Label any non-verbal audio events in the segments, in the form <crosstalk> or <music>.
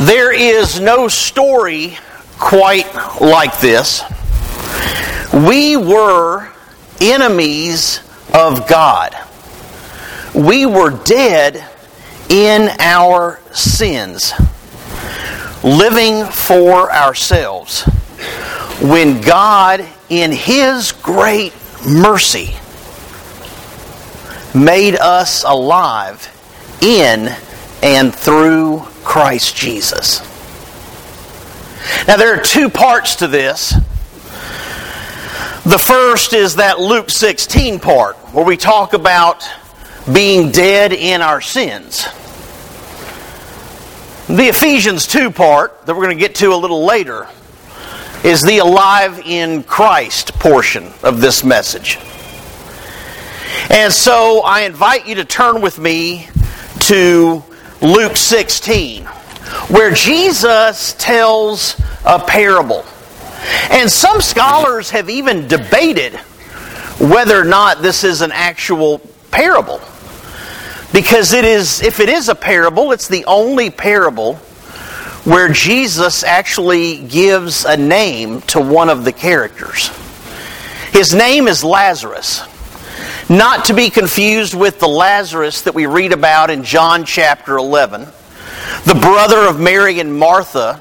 There is no story quite like this. We were enemies of God. We were dead in our sins, living for ourselves, when God, in His great mercy, made us alive in and through Christ Jesus. Now, there are two parts to this. The first is that Luke 16 part, where we talk about being dead in our sins. The Ephesians 2 part, that we're going to get to a little later, is the alive in Christ portion of this message. And so I invite you to turn with me to Luke 16, where Jesus tells a parable. And some scholars have even debated whether or not this is an actual parable. Because it is, if it is a parable, it's the only parable where Jesus actually gives a name to one of the characters. His name is Lazarus. Not to be confused with the Lazarus that we read about in John chapter 11, the brother of Mary and Martha,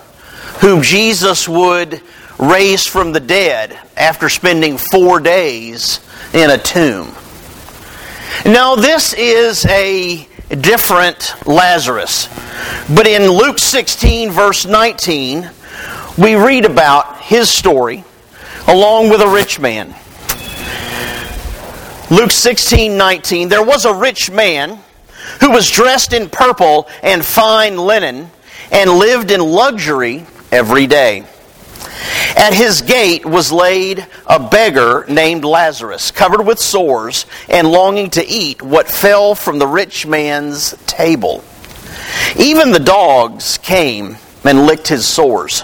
whom Jesus would raise from the dead after spending four days in a tomb. Now, this is a different Lazarus. But in Luke 16, verse 19, we read about his story along with a rich man. Luke 16, 19. There was a rich man who was dressed in purple and fine linen and lived in luxury every day. At his gate was laid a beggar named Lazarus, covered with sores and longing to eat what fell from the rich man's table. Even the dogs came and licked his sores.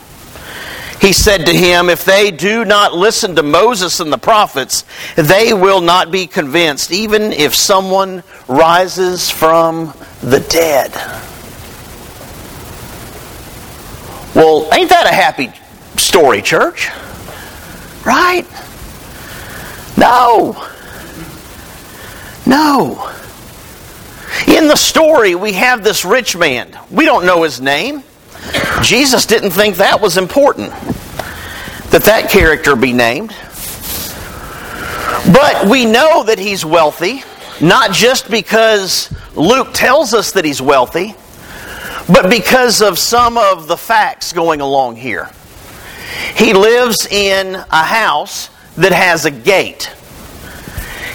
He said to him, If they do not listen to Moses and the prophets, they will not be convinced, even if someone rises from the dead. Well, ain't that a happy story, church? Right? No. No. In the story, we have this rich man. We don't know his name. Jesus didn't think that was important, that that character be named. But we know that he's wealthy, not just because Luke tells us that he's wealthy, but because of some of the facts going along here. He lives in a house that has a gate.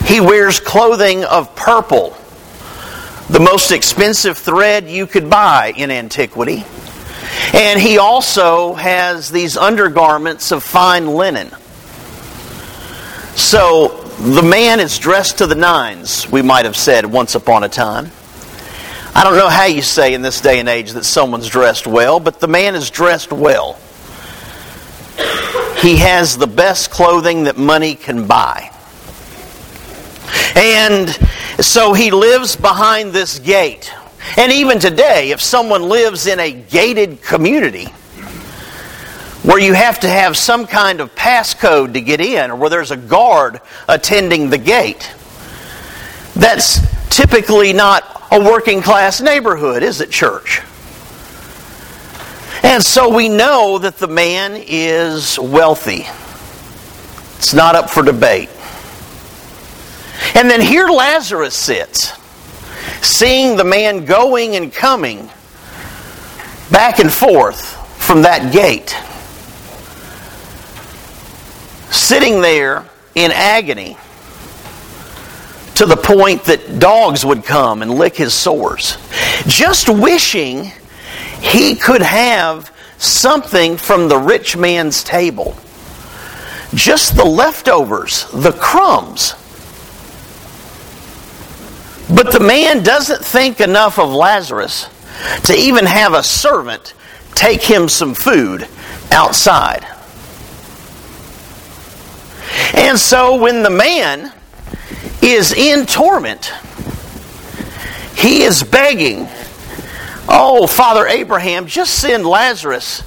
He wears clothing of purple, the most expensive thread you could buy in antiquity. And he also has these undergarments of fine linen. So the man is dressed to the nines, we might have said once upon a time. I don't know how you say in this day and age that someone's dressed well, but the man is dressed well. he has the best clothing that money can buy. And so he lives behind this gate. And even today, if someone lives in a gated community, where you have to have some kind of passcode to get in, or where there's a guard attending the gate. That's typically not a working class neighborhood, is it, church? And so we know that the man is wealthy. It's not up for debate. And then here Lazarus sits, seeing the man going and coming back and forth from that gate sitting there in agony to the point that dogs would come and lick his sores, just wishing he could have something from the rich man's table. Just the leftovers, the crumbs. But the man doesn't think enough of Lazarus to even have a servant take him some food outside. And so when the man is in torment, he is begging, Oh, Father Abraham, just send Lazarus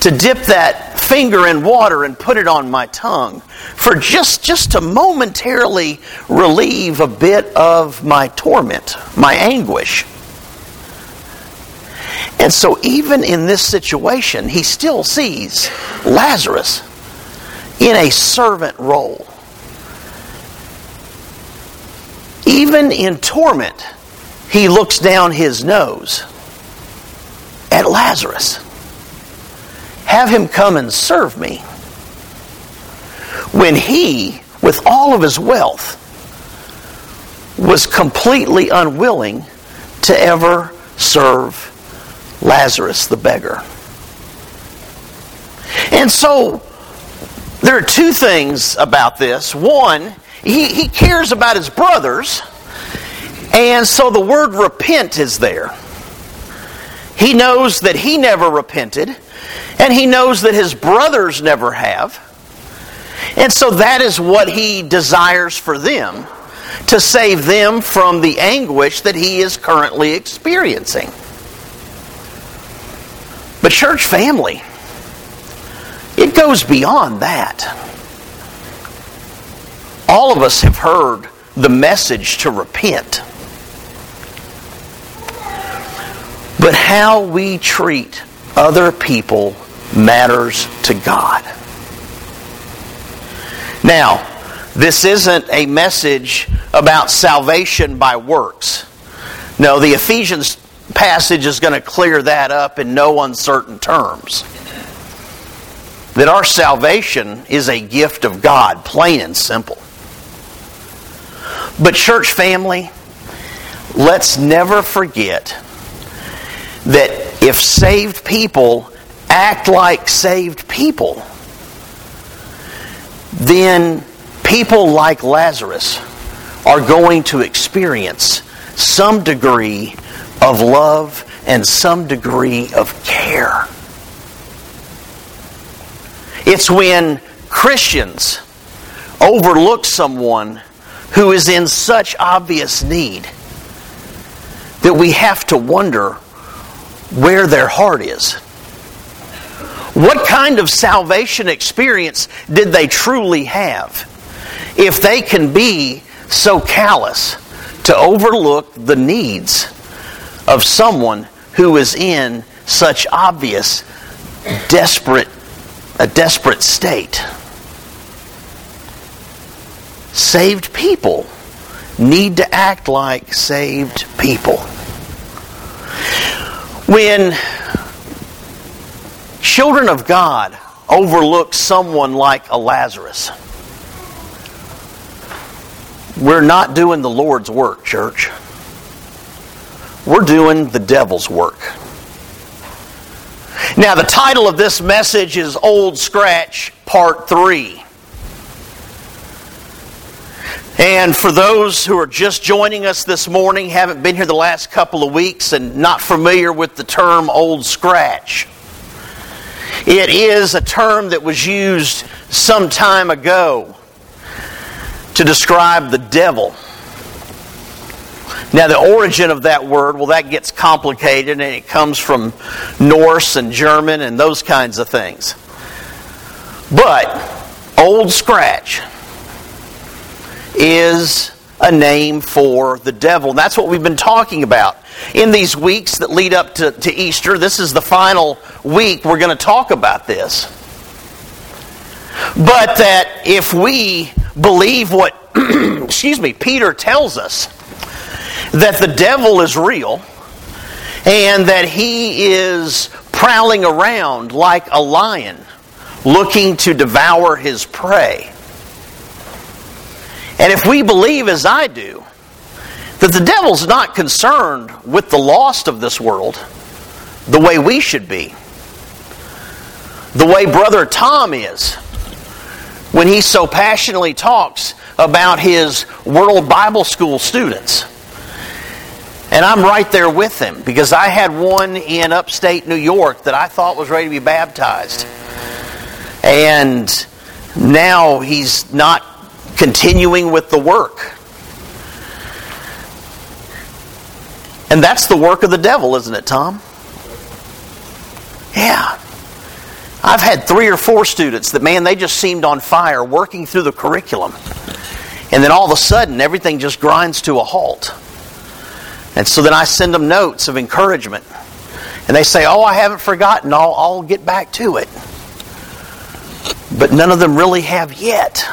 to dip that finger in water and put it on my tongue for just, just to momentarily relieve a bit of my torment, my anguish. And so, even in this situation, he still sees Lazarus in a servant role. Even in torment, he looks down his nose at Lazarus. Have him come and serve me. When he, with all of his wealth, was completely unwilling to ever serve Lazarus the beggar. And so there are two things about this. One, he, he cares about his brothers, and so the word repent is there. He knows that he never repented, and he knows that his brothers never have. And so that is what he desires for them to save them from the anguish that he is currently experiencing. But, church family, it goes beyond that. All of us have heard the message to repent. But how we treat other people matters to God. Now, this isn't a message about salvation by works. No, the Ephesians passage is going to clear that up in no uncertain terms that our salvation is a gift of God, plain and simple. But, church family, let's never forget that if saved people act like saved people, then people like Lazarus are going to experience some degree of love and some degree of care. It's when Christians overlook someone who is in such obvious need that we have to wonder where their heart is. What kind of salvation experience did they truly have if they can be so callous to overlook the needs of someone who is in such obvious, desperate a desperate state. Saved people need to act like saved people. When children of God overlook someone like a Lazarus, we're not doing the Lord's work, church. We're doing the devil's work. Now, the title of this message is Old Scratch Part 3. And for those who are just joining us this morning, haven't been here the last couple of weeks, and not familiar with the term Old Scratch, It is a term that was used some time ago to describe the devil. Now, the origin of that word, well, that gets complicated and it comes from Norse and German and those kinds of things. But, Old Scratch is a name for the devil. And that's what we've been talking about. In these weeks that lead up to, to Easter, this is the final week we're going to talk about this. But that if we believe what, <clears throat> excuse me, Peter tells us, that the devil is real and that he is prowling around like a lion looking to devour his prey. And if we believe, as I do, that the devil's not concerned with the lost of this world the way we should be, the way Brother Tom is when he so passionately talks about his World Bible School students. And I'm right there with him because I had one in upstate New York that I thought was ready to be baptized. And now he's not continuing with the work. And that's the work of the devil, isn't it, Tom? Yeah. I've had three or four students that, man, they just seemed on fire working through the curriculum. And then all of a sudden, everything just grinds to a halt. And so then I send them notes of encouragement. And they say, Oh, I haven't forgotten. I'll, I'll get back to it. But none of them really have yet.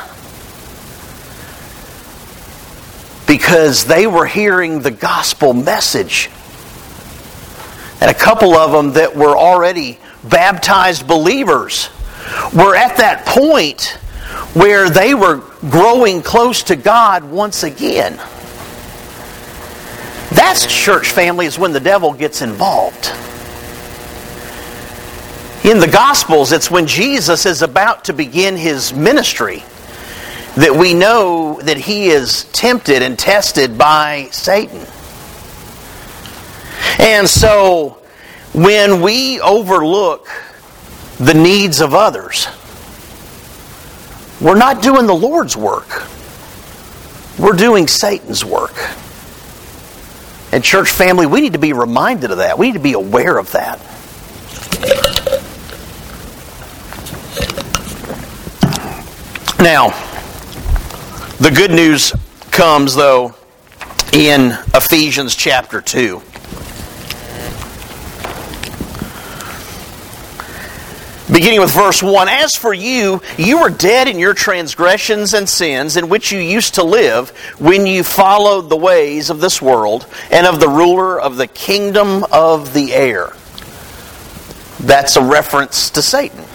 Because they were hearing the gospel message. And a couple of them that were already baptized believers were at that point where they were growing close to God once again. That's church family, is when the devil gets involved. In the Gospels, it's when Jesus is about to begin his ministry that we know that he is tempted and tested by Satan. And so, when we overlook the needs of others, we're not doing the Lord's work. We're doing Satan's work. And, church family, we need to be reminded of that. We need to be aware of that. Now, the good news comes, though, in Ephesians chapter 2. Beginning with verse 1 As for you, you were dead in your transgressions and sins in which you used to live when you followed the ways of this world and of the ruler of the kingdom of the air. That's a reference to Satan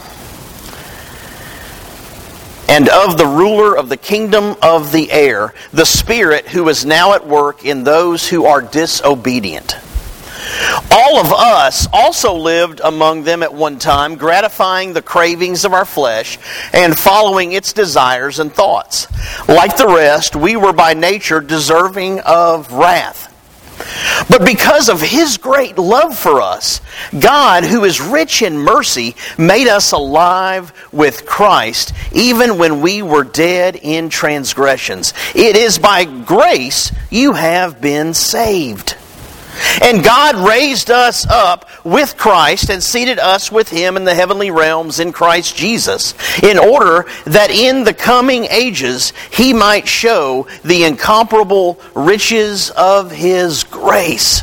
and of the ruler of the kingdom of the air, the Spirit who is now at work in those who are disobedient. All of us also lived among them at one time, gratifying the cravings of our flesh and following its desires and thoughts. Like the rest, we were by nature deserving of wrath. But because of His great love for us, God, who is rich in mercy, made us alive with Christ, even when we were dead in transgressions. It is by grace you have been saved. And God raised us up with Christ and seated us with Him in the heavenly realms in Christ Jesus, in order that in the coming ages He might show the incomparable riches of His grace,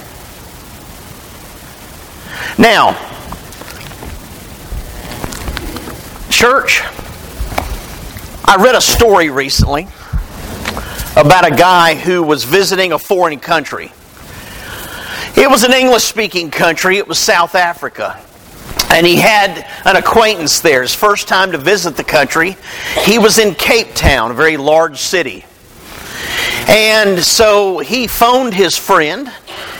Now, church, I read a story recently about a guy who was visiting a foreign country. It was an English speaking country, it was South Africa. and he had an acquaintance there. His first time to visit the country, he was in Cape Town, a very large city. And so he phoned his friend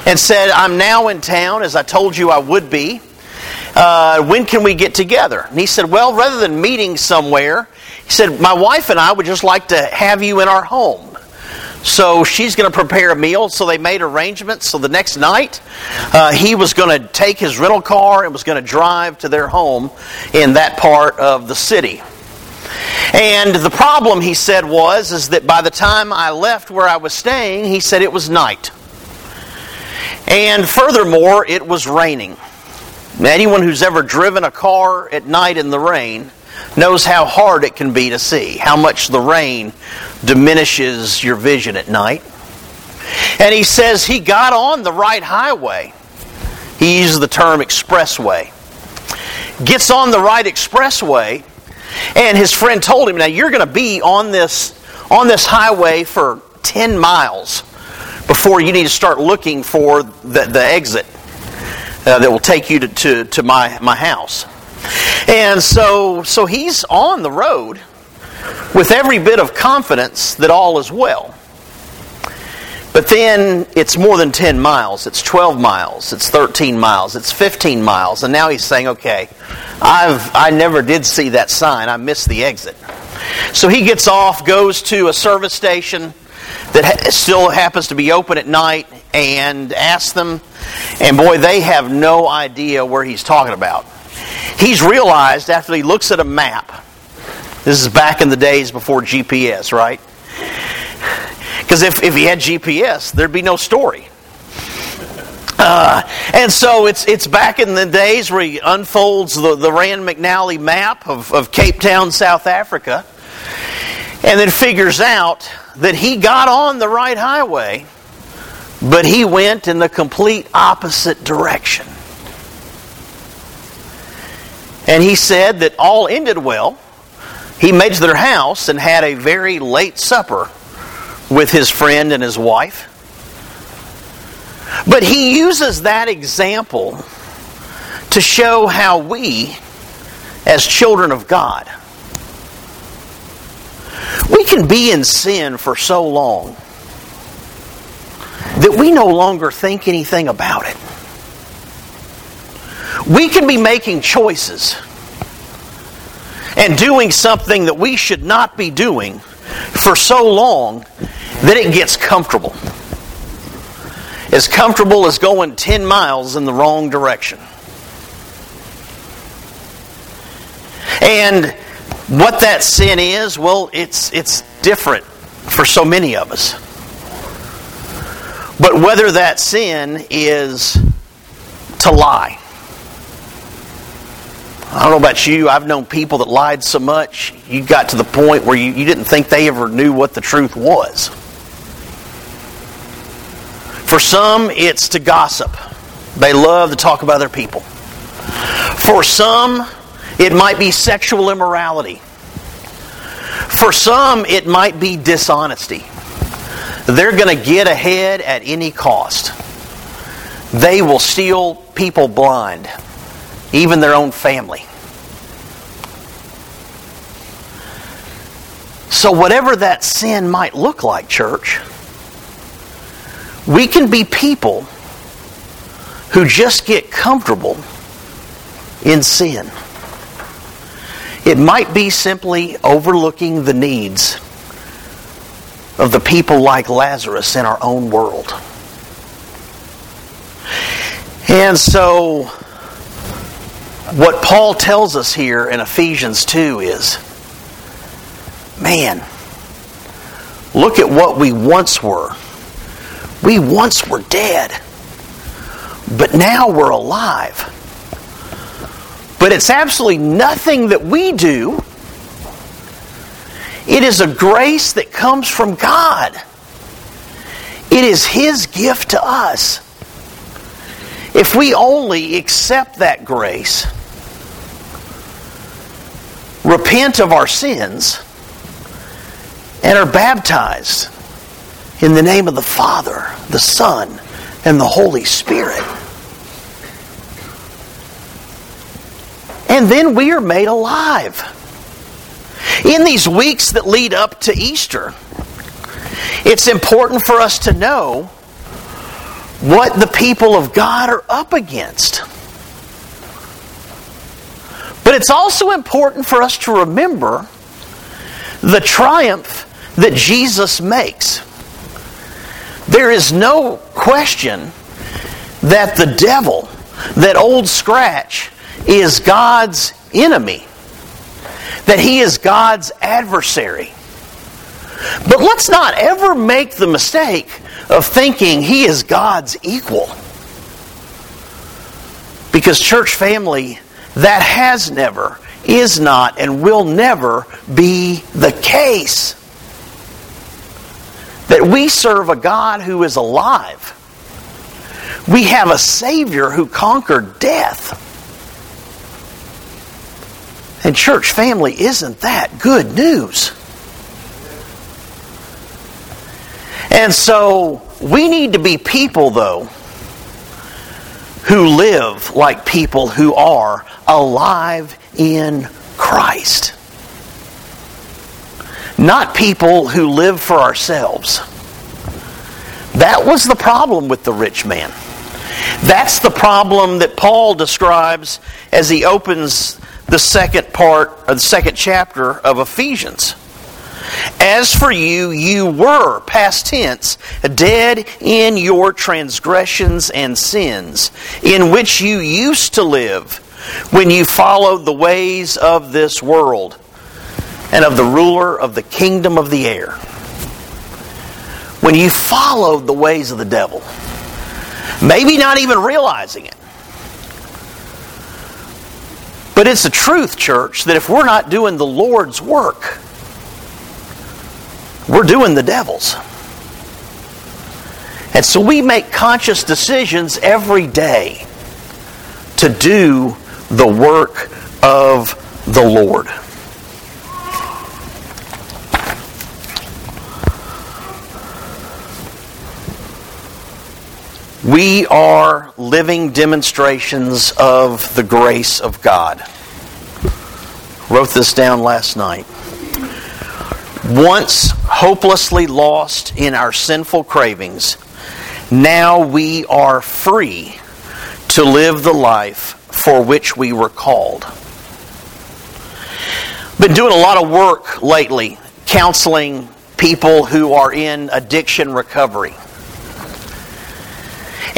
and said, I'm now in town, as I told you I would be. Uh, when can we get together? And he said, Well, rather than meeting somewhere, he said, My wife and I would just like to have you in our home. So she's going to prepare a meal. So they made arrangements. So the next night, uh, he was going to take his rental car and was going to drive to their home in that part of the city. And the problem, he said, was is that by the time I left where I was staying, he said it was night. And furthermore, it was raining. Anyone who's ever driven a car at night in the rain knows how hard it can be to see, how much the rain diminishes your vision at night. And he says he got on the right highway. He uses the term expressway. Gets on the right expressway, and his friend told him, Now you're going to be on this, on this highway for 10 miles before you need to start looking for the, the exit uh, that will take you to, to, to my, my house. And so, so he's on the road with every bit of confidence that all is well. But then it's more than 10 miles. It's 12 miles. It's 13 miles. It's 15 miles. And now he's saying, okay, I've, I never did see that sign. I missed the exit. So he gets off, goes to a service station that still happens to be open at night, and asks them. And boy, they have no idea where he's talking about. He's realized after he looks at a map, this is back in the days before GPS, right? Because if, if he had GPS, there'd be no story. Uh, and so it's it's back in the days where he unfolds the, the Rand McNally map of, of Cape Town, South Africa, and then figures out that he got on the right highway, but he went in the complete opposite direction. And he said that all ended well. He made to their house and had a very late supper with his friend and his wife. But he uses that example to show how we, as children of God, we can be in sin for so long that we no longer think anything about it. We can be making choices and doing something that we should not be doing for so long that it gets comfortable. As comfortable as going 10 miles in the wrong direction. And what that sin is, well, it's, it's different for so many of us. But whether that sin is to lie, I don't know about you, I've known people that lied so much, you got to the point where you, you didn't think they ever knew what the truth was. For some, it's to gossip. They love to talk about other people. For some, it might be sexual immorality. For some, it might be dishonesty. They're going to get ahead at any cost. They will steal people blind even their own family. So, whatever that sin might look like, church, we can be people who just get comfortable in sin. It might be simply overlooking the needs of the people like Lazarus in our own world. And so, what Paul tells us here in Ephesians 2 is man, look at what we once were. We once were dead, but now we're alive. But it's absolutely nothing that we do. It is a grace that comes from God. It is His gift to us. If we only accept that grace, repent of our sins, and are baptized in the name of the Father, the Son, and the Holy Spirit. And then we are made alive. In these weeks that lead up to Easter, it's important for us to know what the people of God are up against. But it's also important for us to remember the triumph that Jesus makes. There is no question that the devil, that old scratch, is God's enemy, that he is God's adversary. But let's not ever make the mistake of thinking he is God's equal. Because, church family, that has never, is not, and will never be the case. That we serve a God who is alive. We have a Savior who conquered death. And, church family, isn't that good news? And so, we need to be people, though, who live like people who are alive in Christ. Not people who live for ourselves. That was the problem with the rich man. That's the problem that Paul describes as he opens the second part or the second chapter of Ephesians. As for you, you were, past tense, dead in your transgressions and sins, in which you used to live when you followed the ways of this world and of the ruler of the kingdom of the air. When you followed the ways of the devil, maybe not even realizing it. But it's the truth, church, that if we're not doing the Lord's work, we're doing the devil's. And so we make conscious decisions every day to do the work of the Lord. We are living demonstrations of the grace of God. Wrote this down last night. Once hopelessly lost in our sinful cravings, now we are free to live the life for which we were called. Been doing a lot of work lately counseling people who are in addiction recovery.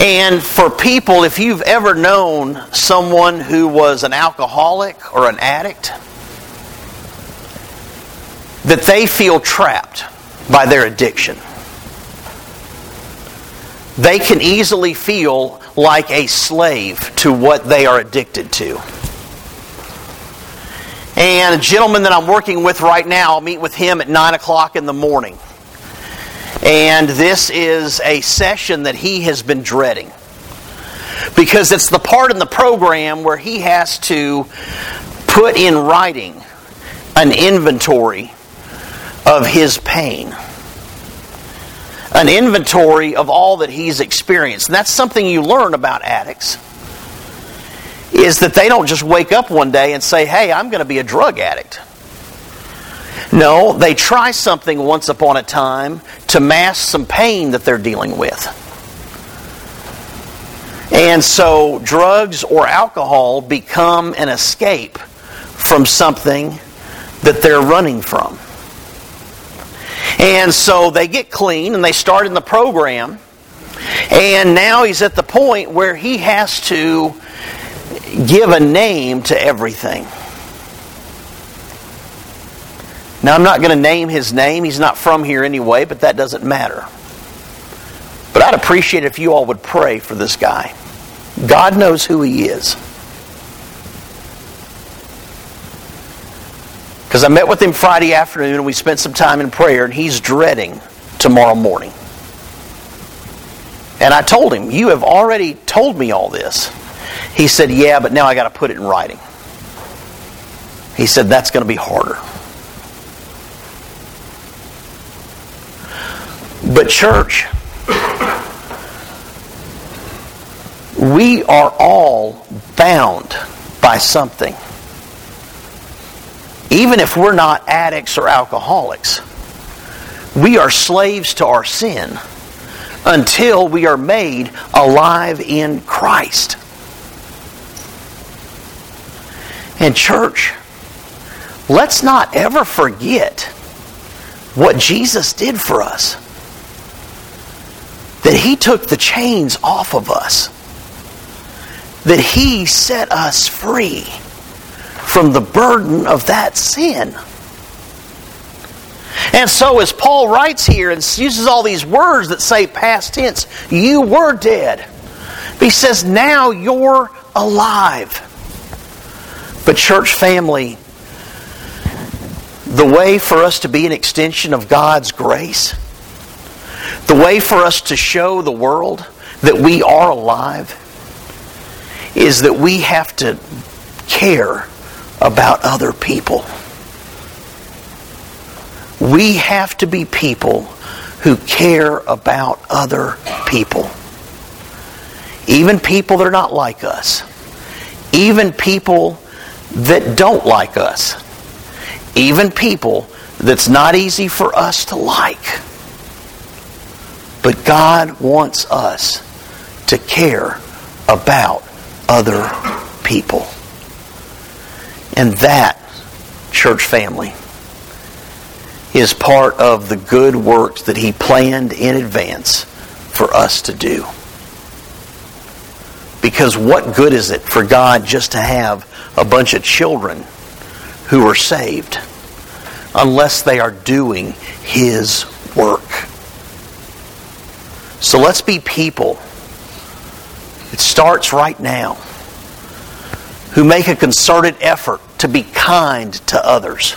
And for people, if you've ever known someone who was an alcoholic or an addict, that they feel trapped by their addiction. They can easily feel like a slave to what they are addicted to. And a gentleman that I'm working with right now, I'll meet with him at 9 o'clock in the morning. And this is a session that he has been dreading. Because it's the part in the program where he has to put in writing an inventory of his pain an inventory of all that he's experienced. And that's something you learn about addicts. Is that they don't just wake up one day and say, hey, I'm going to be a drug addict. No, they try something once upon a time to mask some pain that they're dealing with. And so drugs or alcohol become an escape from something that they're running from. And so they get clean and they start in the program. And now he's at the point where he has to give a name to everything. Now, I'm not going to name his name. He's not from here anyway, but that doesn't matter. But I'd appreciate if you all would pray for this guy. God knows who he is. Because I met with him Friday afternoon and we spent some time in prayer, and he's dreading tomorrow morning. And I told him, You have already told me all this. He said, Yeah, but now I got to put it in writing. He said, That's going to be harder. But, church, we are all bound by something. even if we're not addicts or alcoholics, we are slaves to our sin until we are made alive in Christ. And, church, let's not ever forget what Jesus did for us. He took the chains off of us, that He set us free from the burden of that sin. And so, as Paul writes here and uses all these words that say past tense, you were dead. He says, now you're alive. But, church family, the way for us to be an extension of God's grace, the way for us to show the world that we are alive, is that we have to care about other people. We have to be people who care about other people. Even people that are not like us. Even people that don't like us. Even people that's not easy for us to like. But God wants us to care about other people. And that, church family, is part of the good works that He planned in advance for us to do. Because what good is it for God just to have a bunch of children who are saved unless they are doing His work? So let's be people. It starts right now who make a concerted effort to be kind to others,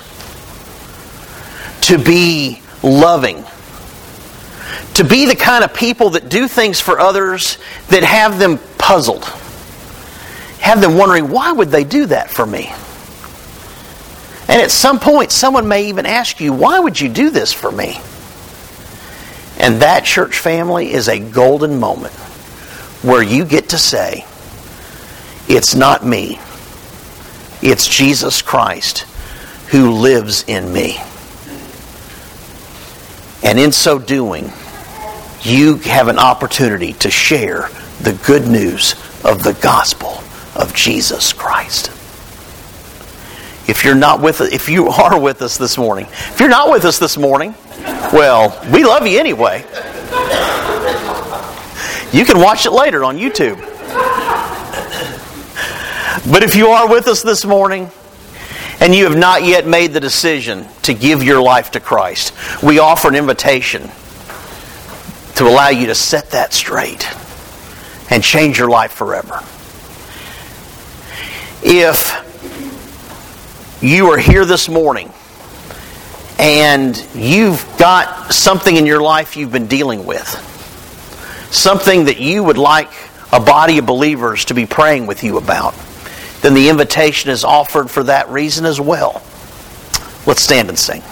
to be loving, to be the kind of people that do things for others that have them puzzled, have them wondering, why would they do that for me? And at some point, someone may even ask you, why would you do this for me? And that church family is a golden moment where you get to say, it's not me. It's Jesus Christ who lives in me. And in so doing, you have an opportunity to share the good news of the gospel of Jesus Christ. If you're not with if you <laughs> are with us this morning, if you're not with us this morning, well, we love you anyway. You can watch it later on YouTube. But if you are with us this morning and you have not yet made the decision to give your life to Christ, we offer an invitation to allow you to set that straight and change your life forever. If you are here this morning and you've got something in your life you've been dealing with, something that you would like a body of believers to be praying with you about, then the invitation is offered for that reason as well. Let's stand and sing.